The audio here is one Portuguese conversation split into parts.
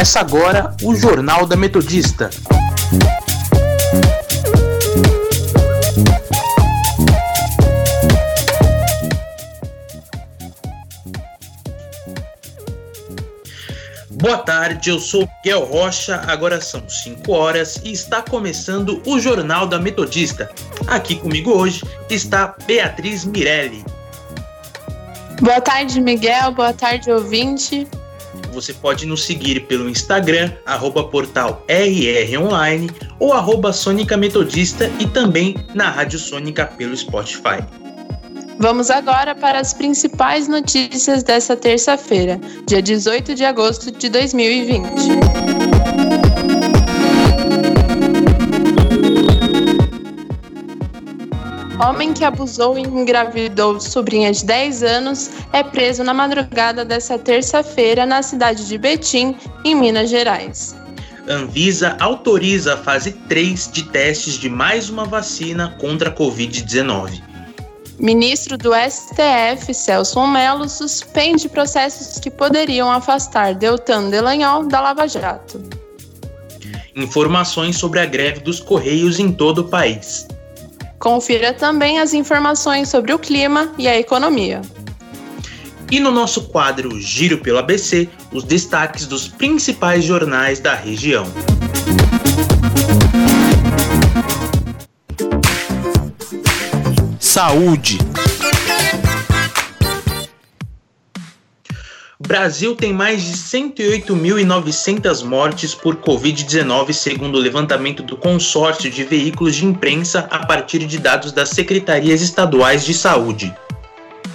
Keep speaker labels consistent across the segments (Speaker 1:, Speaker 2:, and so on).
Speaker 1: Começa agora o Jornal da Metodista. Boa tarde, eu sou Miguel Rocha, agora são 5 horas e está começando o Jornal da Metodista. Aqui comigo hoje está Beatriz Mirelli.
Speaker 2: Boa tarde, Miguel, boa tarde, ouvinte.
Speaker 1: Você pode nos seguir pelo Instagram, arroba portal RROnline ou arroba Sônica Metodista e também na Rádio Sônica pelo Spotify.
Speaker 2: Vamos agora para as principais notícias dessa terça-feira, dia 18 de agosto de 2020. Homem que abusou e engravidou sobrinha de 10 anos é preso na madrugada dessa terça-feira na cidade de Betim, em Minas Gerais.
Speaker 1: Anvisa autoriza a fase 3 de testes de mais uma vacina contra a Covid-19.
Speaker 2: Ministro do STF, Celso Melo, suspende processos que poderiam afastar Deltan Delanhol da Lava Jato.
Speaker 1: Informações sobre a greve dos Correios em todo o país.
Speaker 2: Confira também as informações sobre o clima e a economia.
Speaker 1: E no nosso quadro Giro pelo ABC, os destaques dos principais jornais da região. Saúde. Brasil tem mais de 108.900 mortes por Covid-19, segundo o levantamento do consórcio de veículos de imprensa a partir de dados das secretarias estaduais de saúde.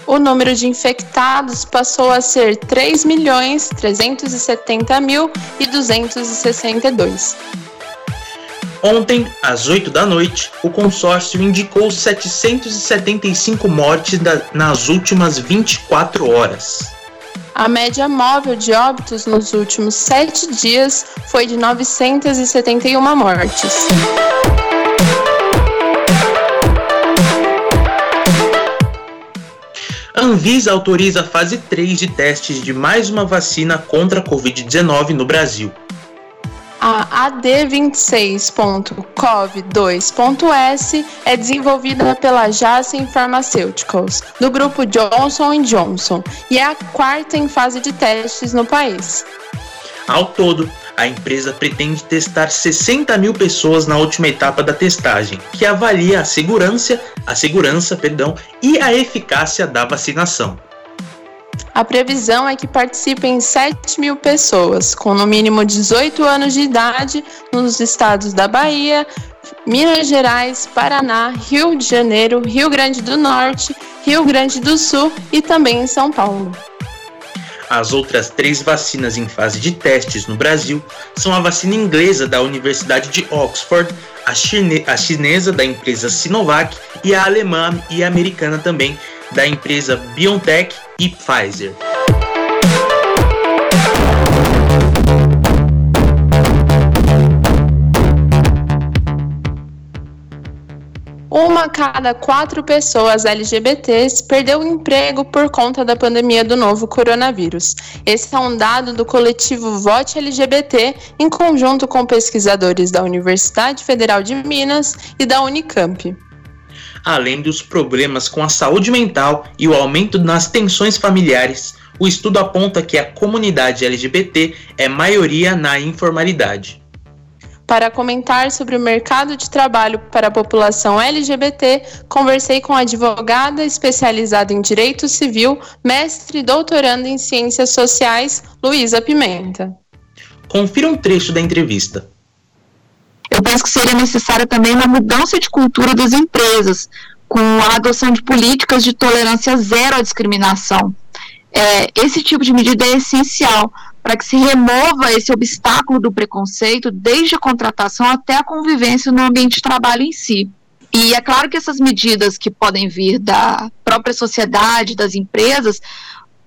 Speaker 2: O número de infectados passou a ser 3.370.262.
Speaker 1: Ontem, às 8 da noite, o consórcio indicou 775 mortes nas últimas 24 horas.
Speaker 2: A média móvel de óbitos nos últimos sete dias foi de 971 mortes.
Speaker 1: Anvisa autoriza a fase 3 de testes de mais uma vacina contra a Covid-19 no Brasil.
Speaker 2: A AD26.cov2.S é desenvolvida pela Janssen Pharmaceuticals, do grupo Johnson Johnson, e é a quarta em fase de testes no país.
Speaker 1: Ao todo, a empresa pretende testar 60 mil pessoas na última etapa da testagem, que avalia a segurança, a segurança perdão, e a eficácia da vacinação.
Speaker 2: A previsão é que participem 7 mil pessoas, com no mínimo 18 anos de idade, nos estados da Bahia, Minas Gerais, Paraná, Rio de Janeiro, Rio Grande do Norte, Rio Grande do Sul e também em São Paulo.
Speaker 1: As outras três vacinas em fase de testes no Brasil são a vacina inglesa da Universidade de Oxford, a, chine a chinesa da empresa Sinovac e a alemã e americana também da empresa BioNTech e Pfizer.
Speaker 2: Uma a cada quatro pessoas LGBTs perdeu o emprego por conta da pandemia do novo coronavírus. Esse é um dado do coletivo Vote LGBT, em conjunto com pesquisadores da Universidade Federal de Minas e da Unicamp
Speaker 1: além dos problemas com a saúde mental e o aumento nas tensões familiares, o estudo aponta que a comunidade LGBT é maioria na informalidade.
Speaker 2: Para comentar sobre o mercado de trabalho para a população LGBT, conversei com a advogada especializada em direito civil, mestre e doutoranda em ciências sociais, Luísa Pimenta.
Speaker 1: Confira um trecho da entrevista
Speaker 3: eu penso que seria necessária também uma mudança de cultura das empresas, com a adoção de políticas de tolerância zero à discriminação. É, esse tipo de medida é essencial para que se remova esse obstáculo do preconceito, desde a contratação até a convivência no ambiente de trabalho em si. E é claro que essas medidas que podem vir da própria sociedade, das empresas,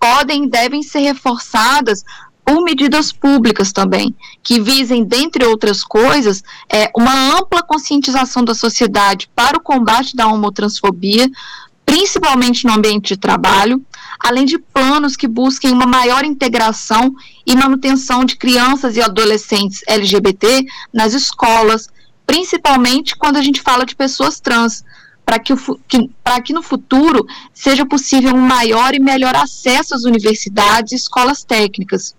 Speaker 3: podem e devem ser reforçadas por medidas públicas também, que visem, dentre outras coisas, é, uma ampla conscientização da sociedade para o combate da homotransfobia, principalmente no ambiente de trabalho, além de planos que busquem uma maior integração e manutenção de crianças e adolescentes LGBT nas escolas, principalmente quando a gente fala de pessoas trans, para que, que, que no futuro seja possível um maior e melhor acesso às universidades e escolas técnicas.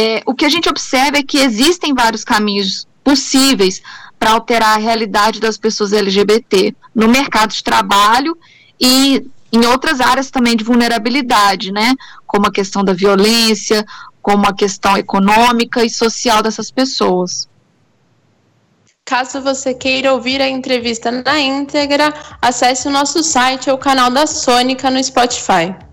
Speaker 3: É, o que a gente observa é que existem vários caminhos possíveis para alterar a realidade das pessoas LGBT no mercado de trabalho e em outras áreas também de vulnerabilidade, né? Como a questão da violência, como a questão econômica e social dessas pessoas.
Speaker 2: Caso você queira ouvir a entrevista na íntegra, acesse o nosso site ou o canal da Sônica no Spotify.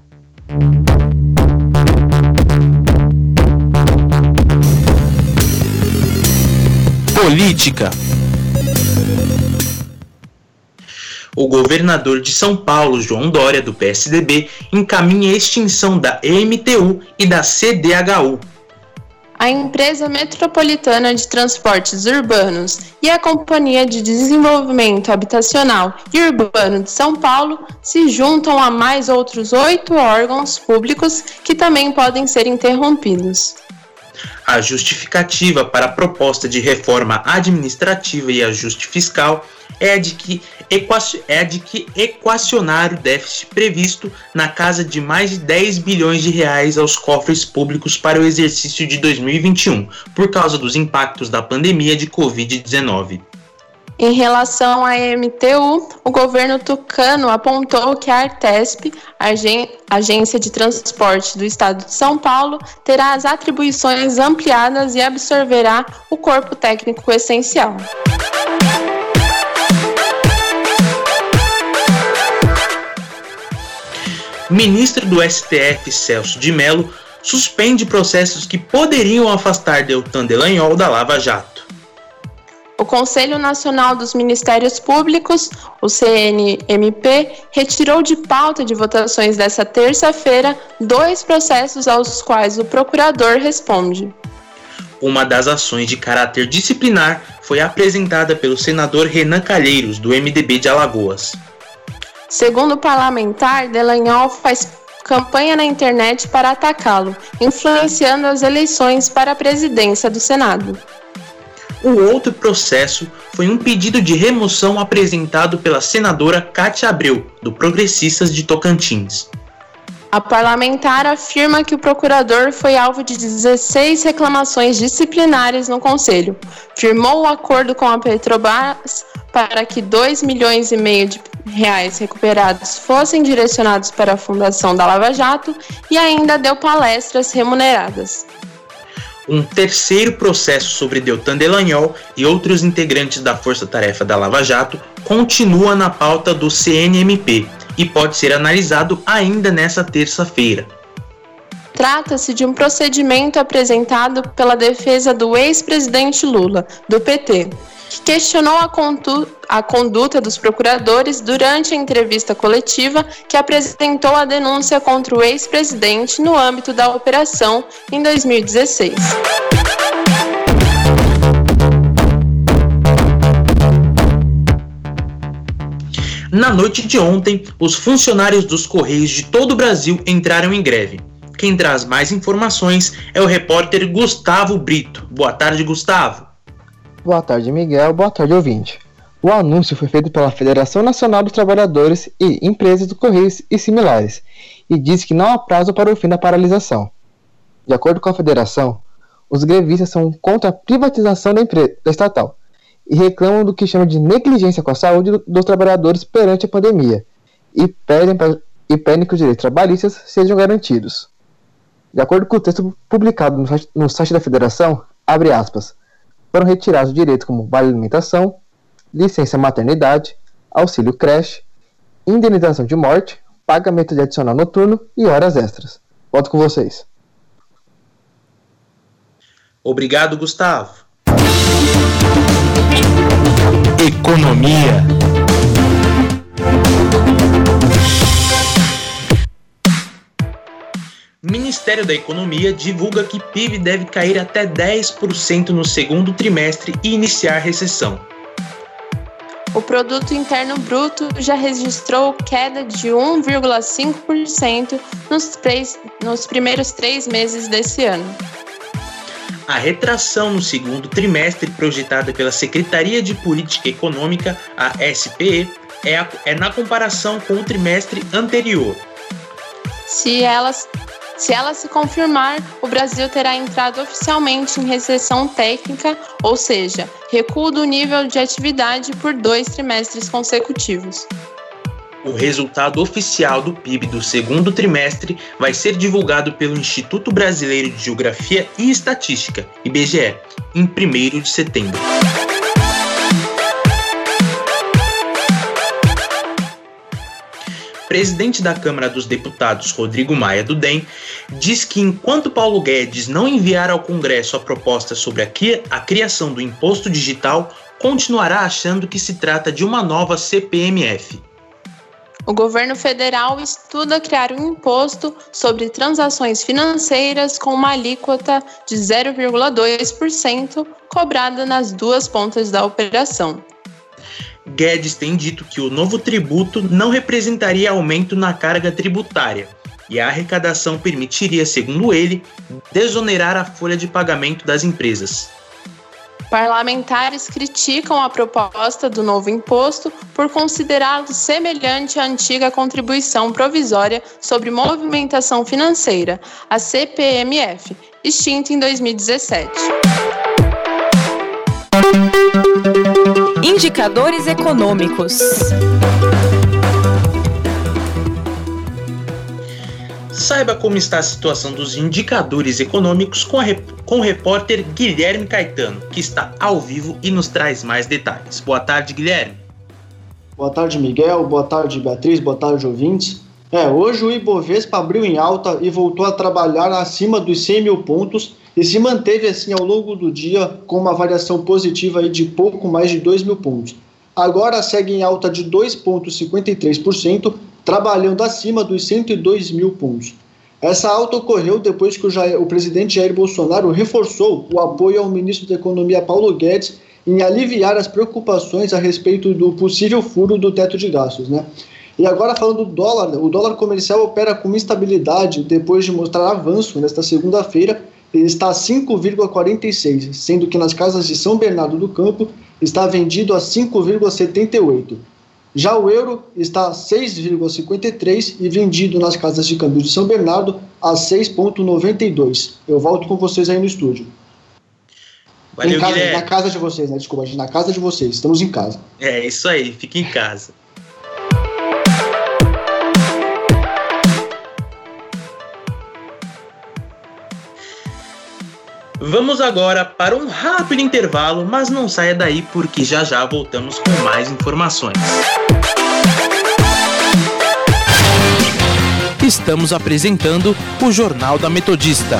Speaker 1: Política o governador de São Paulo, João Dória, do PSDB, encaminha a extinção da EMTU e da CDHU.
Speaker 2: A empresa metropolitana de transportes urbanos e a Companhia de Desenvolvimento Habitacional e Urbano de São Paulo se juntam a mais outros oito órgãos públicos que também podem ser interrompidos.
Speaker 1: A justificativa para a proposta de reforma administrativa e ajuste fiscal é a de que, é de que equacionar o déficit previsto na casa de mais de 10 bilhões de reais aos cofres públicos para o exercício de 2021, por causa dos impactos da pandemia de Covid-19.
Speaker 2: Em relação à MTU, o governo tucano apontou que a Artesp, a Agência de Transporte do Estado de São Paulo, terá as atribuições ampliadas e absorverá o corpo técnico essencial.
Speaker 1: Ministro do STF Celso de Mello suspende processos que poderiam afastar Deltan Delanhol da Lava Jato.
Speaker 2: O Conselho Nacional dos Ministérios Públicos, o CNMP, retirou de pauta de votações dessa terça-feira dois processos aos quais o procurador responde.
Speaker 1: Uma das ações de caráter disciplinar foi apresentada pelo senador Renan Calheiros, do MDB de Alagoas.
Speaker 2: Segundo o parlamentar, Delanhol faz campanha na internet para atacá-lo, influenciando as eleições para a presidência do Senado.
Speaker 1: O outro processo foi um pedido de remoção apresentado pela senadora Cátia Abreu, do Progressistas de Tocantins.
Speaker 2: A parlamentar afirma que o procurador foi alvo de 16 reclamações disciplinares no Conselho. Firmou o acordo com a Petrobras para que 2 milhões e meio de reais recuperados fossem direcionados para a Fundação da Lava Jato e ainda deu palestras remuneradas.
Speaker 1: Um terceiro processo sobre Deltan Delagnol e outros integrantes da Força Tarefa da Lava Jato continua na pauta do CNMP e pode ser analisado ainda nesta terça-feira.
Speaker 2: Trata-se de um procedimento apresentado pela defesa do ex-presidente Lula, do PT, que questionou a, a, conduta dos procuradores durante a entrevista coletiva que apresentou a denúncia contra o ex-presidente no âmbito da operação em 2016.
Speaker 1: Na noite de ontem, os funcionários dos Correios de todo o Brasil entraram em greve. Quem traz mais informações é o repórter Gustavo Brito. Boa tarde, Gustavo.
Speaker 4: Boa tarde, Miguel. Boa tarde, ouvinte. O anúncio foi feito pela Federação Nacional dos Trabalhadores e Empresas do Correios e similares e diz que não há prazo para o fim da paralisação. De acordo com a federação, os grevistas são contra a privatização da, empresa, estatal e reclamam do que chamam de negligência com a saúde dos trabalhadores perante a pandemia e pedem, pra, e pedem que os direitos trabalhistas sejam garantidos. De acordo com o texto publicado no site, no site da federação, abre aspas, foram retirados direitos como vale alimentação, licença maternidade, auxílio creche, indenização de morte, pagamento de adicional noturno e horas extras. Volto com vocês.
Speaker 1: Obrigado, Gustavo.
Speaker 5: Economia.
Speaker 1: Ministério da Economia divulga que PIB deve cair até 10% no segundo trimestre e iniciar recessão.
Speaker 2: o produto interno bruto já registrou queda de 1,5% nos, nos primeiros três meses desse ano.
Speaker 1: A retração no segundo trimestre projetada pela Secretaria de Política Econômica, a SPE, é, a, é na comparação com o trimestre anterior.
Speaker 2: Se elas se ela se confirmar, o Brasil terá entrado oficialmente em recessão técnica, ou seja, recuo do nível de atividade por dois trimestres consecutivos.
Speaker 1: O resultado oficial do PIB do segundo trimestre vai ser divulgado pelo Instituto Brasileiro de Geografia e Estatística, IBGE, em 1 de setembro. Presidente da Câmara dos Deputados, Rodrigo Maia do DEM, diz que enquanto Paulo Guedes não enviar ao Congresso a proposta sobre a criação do imposto digital, continuará achando que se trata de uma nova CPMF.
Speaker 2: O governo federal estuda criar um imposto sobre transações financeiras com uma alíquota de 0,2% cobrada nas duas pontas da operação.
Speaker 1: Guedes tem dito que o novo tributo não representaria aumento na carga tributária e a arrecadação permitiria, segundo ele, desonerar a folha de pagamento das empresas.
Speaker 2: Parlamentares criticam a proposta do novo imposto por considerá-lo semelhante à antiga contribuição provisória sobre movimentação financeira, a CPMF, extinta em 2017.
Speaker 5: Indicadores econômicos.
Speaker 1: Saiba como está a situação dos indicadores econômicos com, com o repórter Guilherme Caetano, que está ao vivo e nos traz mais detalhes. Boa tarde, Guilherme.
Speaker 6: Boa tarde, Miguel. Boa tarde, Beatriz. Boa tarde, ouvintes. É, hoje o Ibovespa abriu em alta e voltou a trabalhar acima dos 100 mil pontos e se manteve assim ao longo do dia com uma variação positiva aí de pouco mais de 2 mil pontos. Agora segue em alta de 2,53%, trabalhando acima dos 102 mil pontos. Essa alta ocorreu depois que o, Jair, o presidente Jair Bolsonaro reforçou o apoio ao ministro da Economia Paulo Guedes em aliviar as preocupações a respeito do possível furo do teto de gastos. Né? E agora falando do dólar, o dólar comercial opera com instabilidade depois de mostrar avanço nesta segunda-feira ele está a 5,46, sendo que nas casas de São Bernardo do Campo está vendido a 5,78. Já o euro está a 6,53 e vendido nas casas de câmbio de São Bernardo a 6,92. Eu volto com vocês aí no estúdio.
Speaker 1: Valeu,
Speaker 6: casa, na casa de vocês, né? Desculpa, na casa de vocês. Estamos em casa.
Speaker 1: É, isso aí. Fique em casa. Vamos agora para um rápido intervalo, mas não saia daí porque já já voltamos com mais informações. Estamos apresentando o Jornal da Metodista.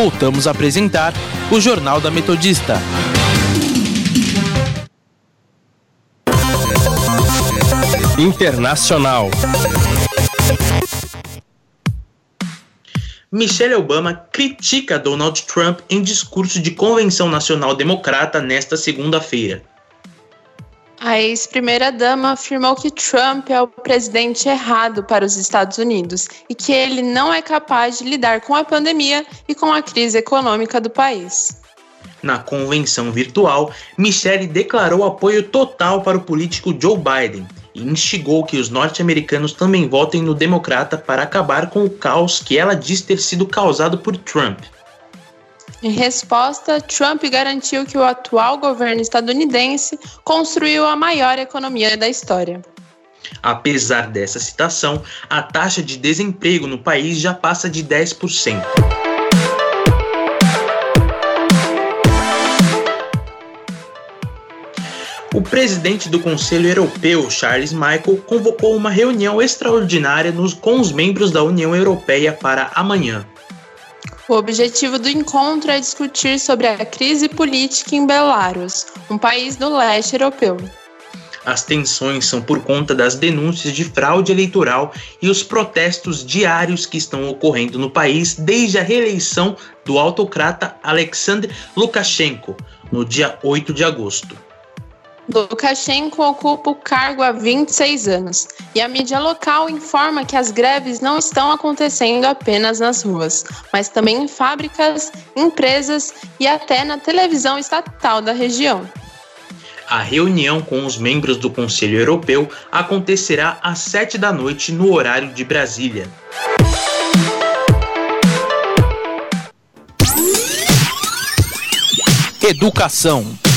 Speaker 1: voltamos a apresentar o Jornal da Metodista. Internacional. Michelle Obama critica Donald Trump em discurso de convenção nacional democrata nesta segunda-feira.
Speaker 2: A ex-primeira-dama afirmou que Trump é o presidente errado para os Estados Unidos e que ele não é capaz de lidar com a pandemia e com a crise econômica do país.
Speaker 1: Na convenção virtual, Michelle declarou apoio total para o político Joe Biden e instigou que os norte-americanos também votem no democrata para acabar com o caos que ela diz ter sido causado por Trump.
Speaker 2: Em resposta, Trump garantiu que o atual governo estadunidense construiu a maior economia da história.
Speaker 1: Apesar dessa citação, a taxa de desemprego no país já passa de 10%. O presidente do Conselho Europeu, Charles Michael, convocou uma reunião extraordinária nos, com os membros da União Europeia para amanhã.
Speaker 2: O objetivo do encontro é discutir sobre a crise política em Belarus, um país do leste europeu.
Speaker 1: As tensões são por conta das denúncias de fraude eleitoral e os protestos diários que estão ocorrendo no país desde a reeleição do autocrata Alexander Lukashenko, no dia 8 de agosto.
Speaker 2: Lukashenko ocupa o cargo há 26 anos e a mídia local informa que as greves não estão acontecendo apenas nas ruas, mas também em fábricas, empresas e até na televisão estatal da região.
Speaker 1: A reunião com os membros do Conselho Europeu acontecerá às 7 da noite no horário de Brasília.
Speaker 5: Educação.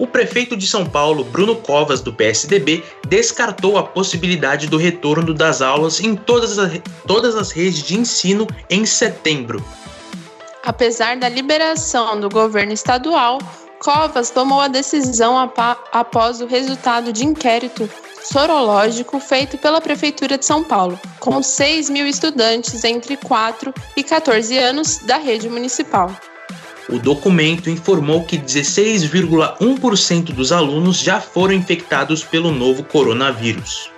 Speaker 1: O prefeito de São Paulo, Bruno Covas, do PSDB, descartou a possibilidade do retorno das aulas em todas as, todas as redes de ensino em setembro.
Speaker 2: Apesar da liberação do governo estadual, Covas tomou a decisão após o resultado de inquérito sorológico feito pela Prefeitura de São Paulo, com 6 mil estudantes entre 4 e 14 anos da rede municipal.
Speaker 1: O documento informou que 16,1% dos alunos já foram infectados pelo novo coronavírus.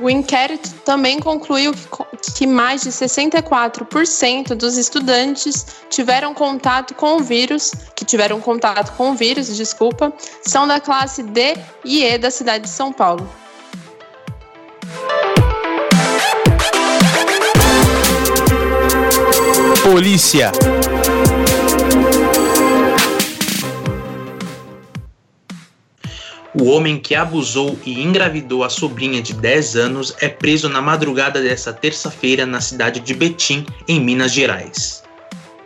Speaker 2: O inquérito também concluiu que mais de 64% dos estudantes tiveram contato com o vírus, que tiveram contato com o vírus, desculpa, são da classe D e E da cidade de São Paulo.
Speaker 5: Polícia.
Speaker 1: O homem que abusou e engravidou a sobrinha de 10 anos é preso na madrugada desta terça-feira na cidade de Betim, em Minas Gerais.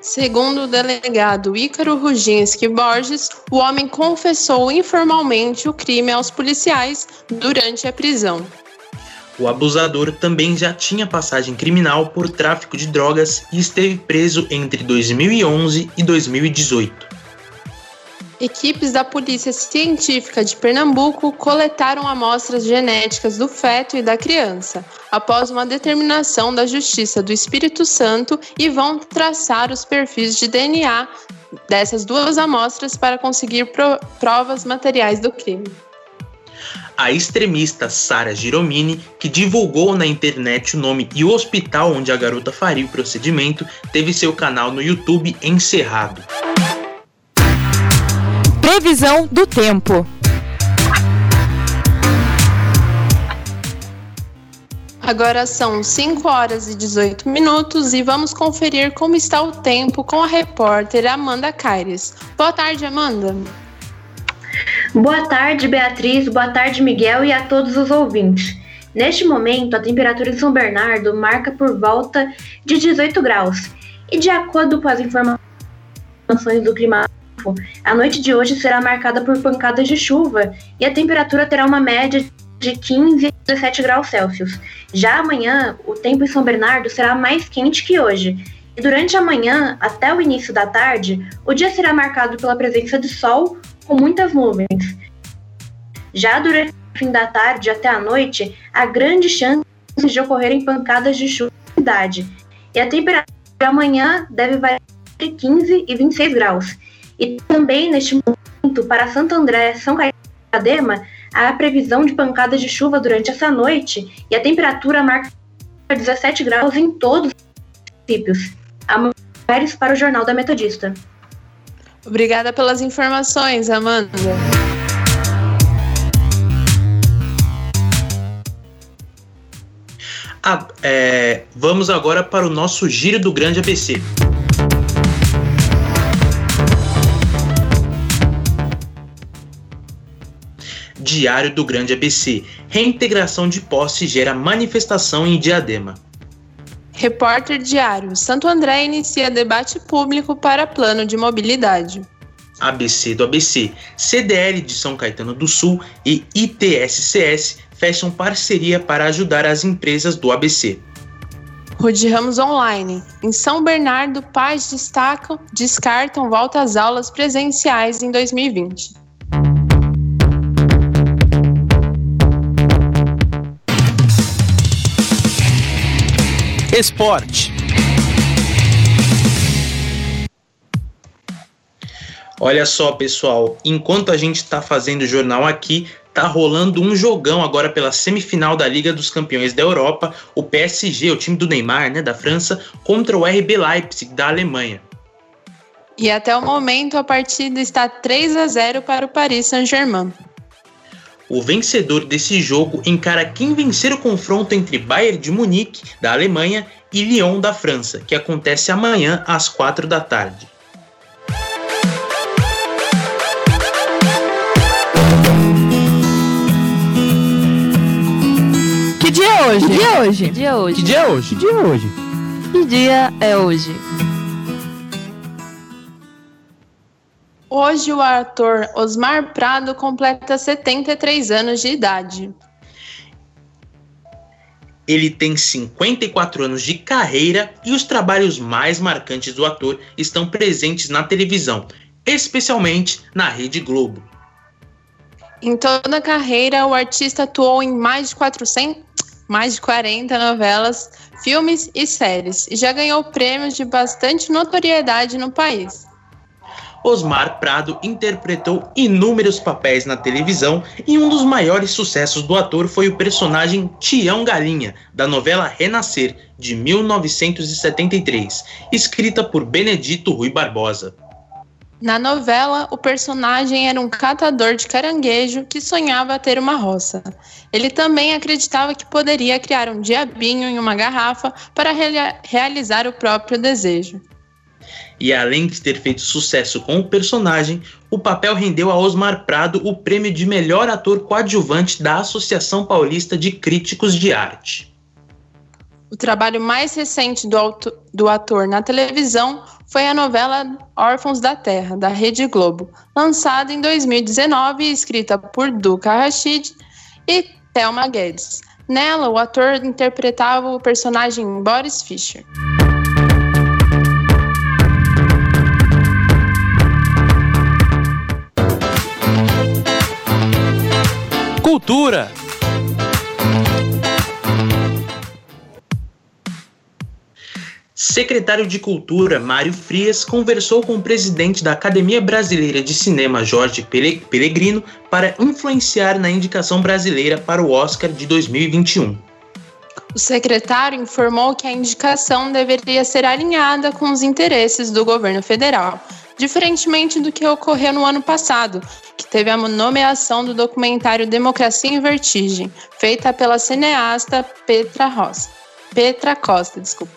Speaker 2: Segundo o delegado Ícaro Ruginski Borges, o homem confessou informalmente o crime aos policiais durante a prisão.
Speaker 1: O abusador também já tinha passagem criminal por tráfico de drogas e esteve preso entre 2011 e 2018.
Speaker 2: Equipes da Polícia Científica de Pernambuco coletaram amostras genéticas do feto e da criança, após uma determinação da Justiça do Espírito Santo, e vão traçar os perfis de DNA dessas duas amostras para conseguir provas materiais do crime.
Speaker 1: A extremista Sara Giromini, que divulgou na internet o nome e o hospital onde a garota faria o procedimento, teve seu canal no YouTube encerrado.
Speaker 5: Previsão do tempo.
Speaker 2: Agora são 5 horas e 18 minutos e vamos conferir como está o tempo com a repórter Amanda Caires. Boa tarde, Amanda.
Speaker 7: Boa tarde, Beatriz. Boa tarde, Miguel e a todos os ouvintes. Neste momento, a temperatura em São Bernardo marca por volta de 18 graus. E de acordo com as informações do clima a noite de hoje será marcada por pancadas de chuva e a temperatura terá uma média de 15 a 17 graus Celsius. Já amanhã, o tempo em São Bernardo será mais quente que hoje. E durante a manhã, até o início da tarde, o dia será marcado pela presença de sol com muitas nuvens. Já durante o fim da tarde até a noite, há grande chance de ocorrerem pancadas de chuva na cidade. E a temperatura amanhã deve variar entre 15 e 26 graus. E também, neste momento, para Santo André, São Caetano e Adema, há a previsão de pancadas de chuva durante essa noite e a temperatura marca 17 graus em todos os municípios. Mulheres para o Jornal da Metodista.
Speaker 2: Obrigada pelas informações, Amanda.
Speaker 1: Ah, é, vamos agora para o nosso giro do grande ABC. Diário do Grande ABC. Reintegração de posse gera manifestação em Diadema.
Speaker 2: Repórter Diário. Santo André inicia debate público para plano de mobilidade.
Speaker 1: ABC do ABC. CDL de São Caetano do Sul e ITSCS fecham parceria para ajudar as empresas do ABC.
Speaker 2: Rude Ramos Online. Em São Bernardo, pais destacam, descartam volta às aulas presenciais em 2020.
Speaker 5: Esporte.
Speaker 1: Olha só, pessoal, enquanto a gente está fazendo o jornal aqui, tá rolando um jogão agora pela semifinal da Liga dos Campeões da Europa, o PSG, o time do Neymar, né, da França, contra o RB Leipzig da Alemanha.
Speaker 2: E até o momento a partida está 3 a 0 para o Paris Saint-Germain.
Speaker 1: O vencedor desse jogo encara quem vencer o confronto entre Bayern de Munique, da Alemanha, e Lyon, da França, que acontece amanhã às 4 da tarde.
Speaker 5: Que dia é hoje?
Speaker 8: Que dia é hoje?
Speaker 5: Que dia é hoje?
Speaker 8: Que dia é hoje?
Speaker 5: Que dia é hoje?
Speaker 8: Que dia é hoje?
Speaker 2: Hoje o ator Osmar Prado completa 73 anos de idade.
Speaker 1: Ele tem 54 anos de carreira e os trabalhos mais marcantes do ator estão presentes na televisão, especialmente na Rede Globo.
Speaker 2: Em toda a carreira, o artista atuou em mais de 400, mais de 40 novelas, filmes e séries, e já ganhou prêmios de bastante notoriedade no país.
Speaker 1: Osmar Prado interpretou inúmeros papéis na televisão e um dos maiores sucessos do ator foi o personagem Tião Galinha, da novela Renascer, de 1973, escrita por Benedito Rui Barbosa.
Speaker 2: Na novela, o personagem era um catador de caranguejo que sonhava ter uma roça. Ele também acreditava que poderia criar um diabinho em uma garrafa para rea realizar o próprio desejo.
Speaker 1: E além de ter feito sucesso com o personagem, o papel rendeu a Osmar Prado o prêmio de melhor ator coadjuvante da Associação Paulista de Críticos de Arte.
Speaker 2: O trabalho mais recente do, do ator na televisão foi a novela Órfãos da Terra, da Rede Globo, lançada em 2019 e escrita por Duca Rachid e Thelma Guedes. Nela, o ator interpretava o personagem Boris Fischer.
Speaker 5: Cultura.
Speaker 1: Secretário de Cultura Mário Frias conversou com o presidente da Academia Brasileira de Cinema Jorge Pellegrino para influenciar na indicação brasileira para o Oscar de 2021.
Speaker 2: O secretário informou que a indicação deveria ser alinhada com os interesses do governo federal, diferentemente do que ocorreu no ano passado, que teve a nomeação do documentário Democracia em Vertigem, feita pela cineasta Petra Rosa. Petra Costa, desculpa.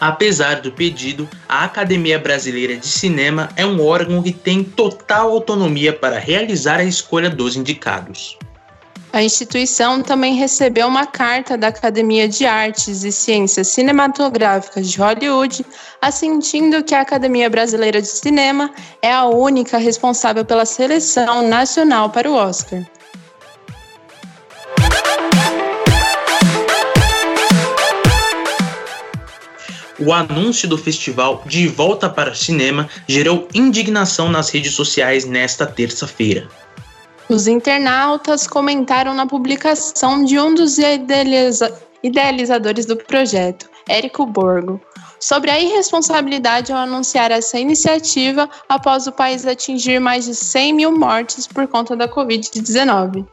Speaker 1: Apesar do pedido, a Academia Brasileira de Cinema é um órgão que tem total autonomia para realizar a escolha dos indicados.
Speaker 2: A instituição também recebeu uma carta da Academia de Artes e Ciências Cinematográficas de Hollywood, assentindo que a Academia Brasileira de Cinema é a única responsável pela seleção nacional para o Oscar.
Speaker 1: O anúncio do festival De Volta para Cinema gerou indignação nas redes sociais nesta terça-feira.
Speaker 2: Os internautas comentaram na publicação de um dos idealiza idealizadores do projeto, Érico Borgo, sobre a irresponsabilidade ao anunciar essa iniciativa após o país atingir mais de 100 mil mortes por conta da Covid-19.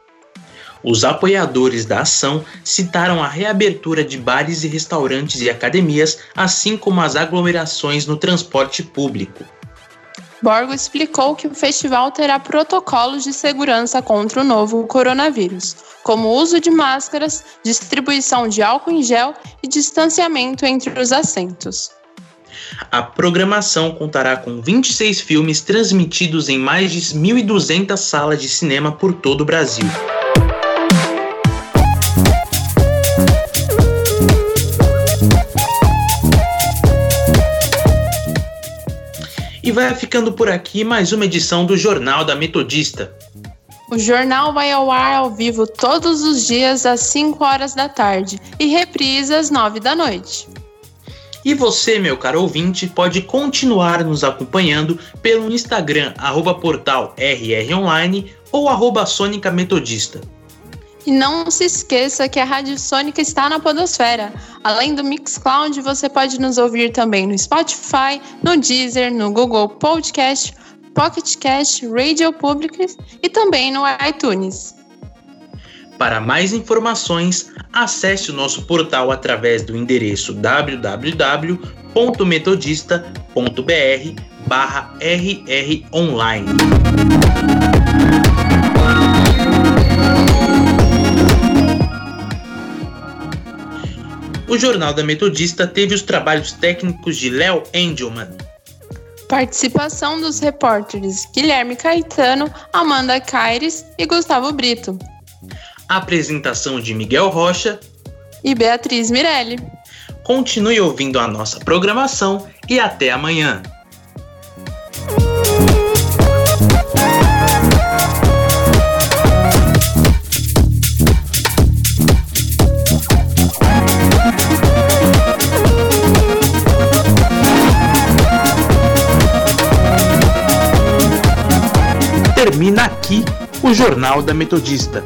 Speaker 1: Os apoiadores da ação citaram a reabertura de bares e restaurantes e academias, assim como as aglomerações no transporte público.
Speaker 2: Borgo explicou que o festival terá protocolos de segurança contra o novo coronavírus, como uso de máscaras, distribuição de álcool em gel e distanciamento entre os assentos.
Speaker 1: A programação contará com 26 filmes transmitidos em mais de 1.200 salas de cinema por todo o Brasil. Vai ficando por aqui mais uma edição do Jornal da Metodista.
Speaker 2: O jornal vai ao ar ao vivo todos os dias às 5 horas da tarde e reprisa às 9 da noite.
Speaker 1: E você, meu caro ouvinte, pode continuar nos acompanhando pelo Instagram, arroba portal rronline ou arroba Sônica Metodista.
Speaker 2: E não se esqueça que a Rádio Sônica está na Podosfera. Além do Mixcloud, você pode nos ouvir também no Spotify, no Deezer, no Google Podcast, Pocket Cast, Radio Public e também no iTunes.
Speaker 1: Para mais informações, acesse o nosso portal através do endereço www.metodista.br O Jornal da Metodista teve os trabalhos técnicos de Léo Engelman.
Speaker 2: Participação dos repórteres Guilherme Caetano, Amanda Caires e Gustavo Brito.
Speaker 1: Apresentação de Miguel Rocha
Speaker 2: e Beatriz Mirelli.
Speaker 1: Continue ouvindo a nossa programação e até amanhã. Aqui o Jornal da Metodista.